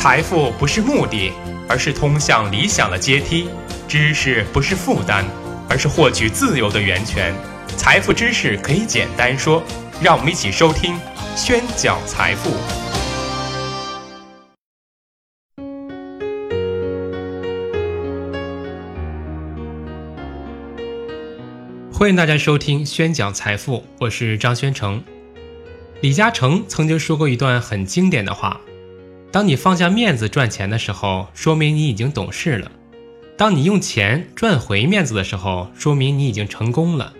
财富不是目的，而是通向理想的阶梯；知识不是负担，而是获取自由的源泉。财富知识可以简单说，让我们一起收听《宣讲财富》。欢迎大家收听《宣讲财富》，我是张宣成。李嘉诚曾经说过一段很经典的话：“当你放下面子赚钱的时候，说明你已经懂事了；当你用钱赚回面子的时候，说明你已经成功了；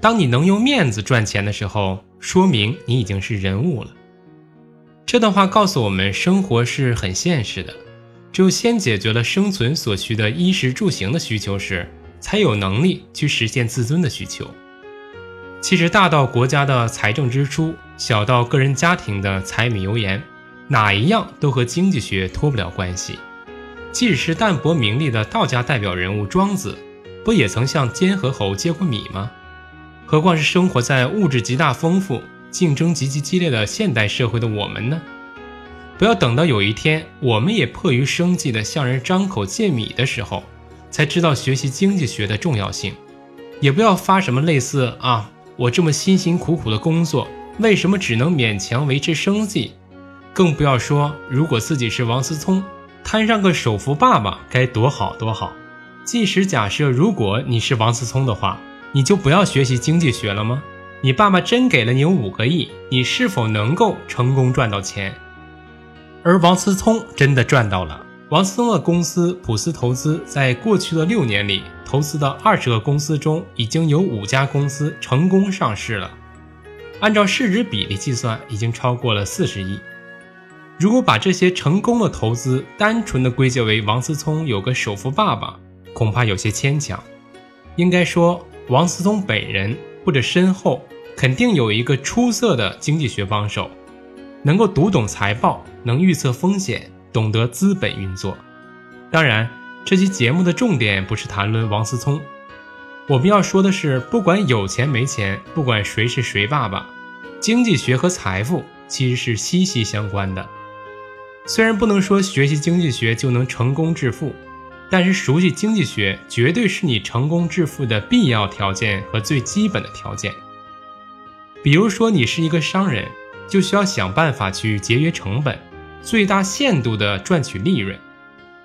当你能用面子赚钱的时候，说明你已经是人物了。”这段话告诉我们，生活是很现实的，只有先解决了生存所需的衣食住行的需求时，才有能力去实现自尊的需求。其实，大到国家的财政支出，小到个人家庭的柴米油盐，哪一样都和经济学脱不了关系。即使是淡泊名利的道家代表人物庄子，不也曾向监和侯借过米吗？何况是生活在物质极大丰富、竞争极其激烈的现代社会的我们呢？不要等到有一天，我们也迫于生计的向人张口借米的时候，才知道学习经济学的重要性。也不要发什么类似啊。我这么辛辛苦苦的工作，为什么只能勉强维持生计？更不要说如果自己是王思聪，摊上个首富爸爸该多好多好。即使假设如果你是王思聪的话，你就不要学习经济学了吗？你爸爸真给了你五个亿，你是否能够成功赚到钱？而王思聪真的赚到了。王思聪的公司普思投资在过去的六年里投资的二十个公司中，已经有五家公司成功上市了。按照市值比例计算，已经超过了四十亿。如果把这些成功的投资单纯的归结为王思聪有个首富爸爸，恐怕有些牵强。应该说，王思聪本人或者身后肯定有一个出色的经济学帮手，能够读懂财报，能预测风险。懂得资本运作，当然，这期节目的重点不是谈论王思聪，我们要说的是，不管有钱没钱，不管谁是谁爸爸，经济学和财富其实是息息相关的。虽然不能说学习经济学就能成功致富，但是熟悉经济学绝对是你成功致富的必要条件和最基本的条件。比如说，你是一个商人，就需要想办法去节约成本。最大限度地赚取利润。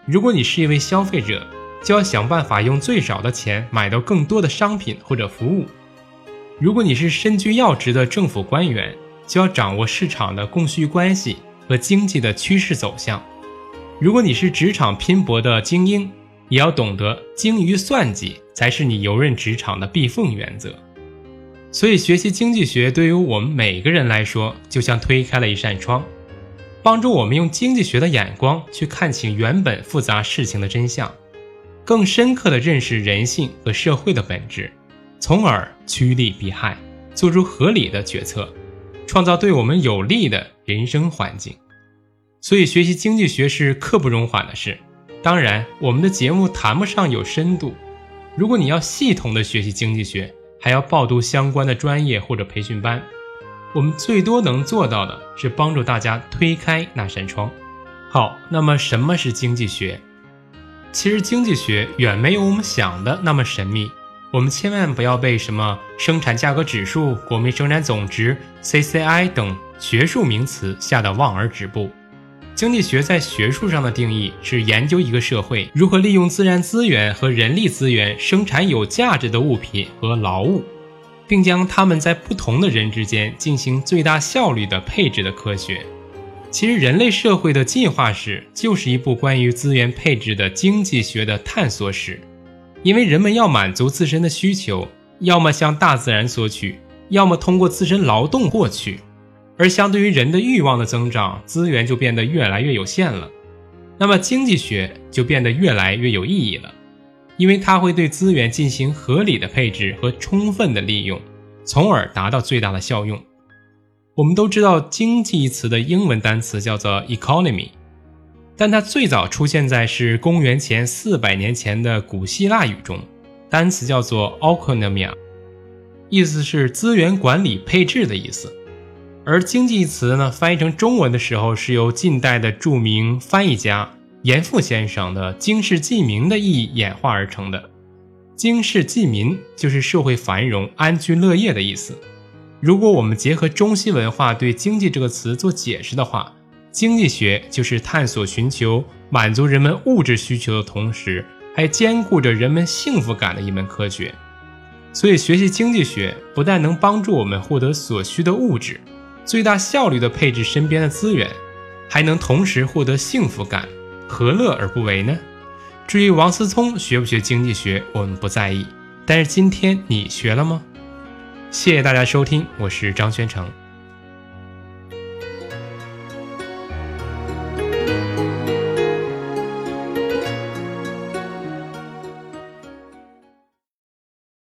如果你是一位消费者，就要想办法用最少的钱买到更多的商品或者服务。如果你是身居要职的政府官员，就要掌握市场的供需关系和经济的趋势走向。如果你是职场拼搏的精英，也要懂得精于算计才是你游刃职场的必奉原则。所以，学习经济学对于我们每个人来说，就像推开了一扇窗。帮助我们用经济学的眼光去看清原本复杂事情的真相，更深刻地认识人性和社会的本质，从而趋利避害，做出合理的决策，创造对我们有利的人生环境。所以，学习经济学是刻不容缓的事。当然，我们的节目谈不上有深度。如果你要系统的学习经济学，还要报读相关的专业或者培训班。我们最多能做到的是帮助大家推开那扇窗。好，那么什么是经济学？其实经济学远没有我们想的那么神秘。我们千万不要被什么生产价格指数、国民生产总值、CCI 等学术名词吓得望而止步。经济学在学术上的定义是研究一个社会如何利用自然资源和人力资源生产有价值的物品和劳务。并将它们在不同的人之间进行最大效率的配置的科学。其实，人类社会的进化史就是一部关于资源配置的经济学的探索史。因为人们要满足自身的需求，要么向大自然索取，要么通过自身劳动获取。而相对于人的欲望的增长，资源就变得越来越有限了。那么，经济学就变得越来越有意义了。因为它会对资源进行合理的配置和充分的利用，从而达到最大的效用。我们都知道“经济”一词的英文单词叫做 economy，但它最早出现在是公元前四百年前的古希腊语中，单词叫做 oikonomia，意思是资源管理配置的意思。而“经济”一词呢，翻译成中文的时候，是由近代的著名翻译家严复先生的“经世济民”的意义演化而成的。经世济民就是社会繁荣、安居乐业的意思。如果我们结合中西文化对“经济”这个词做解释的话，经济学就是探索、寻求满足人们物质需求的同时，还兼顾着人们幸福感的一门科学。所以，学习经济学不但能帮助我们获得所需的物质。最大效率地配置身边的资源，还能同时获得幸福感，何乐而不为呢？至于王思聪学不学经济学，我们不在意。但是今天你学了吗？谢谢大家收听，我是张宣成。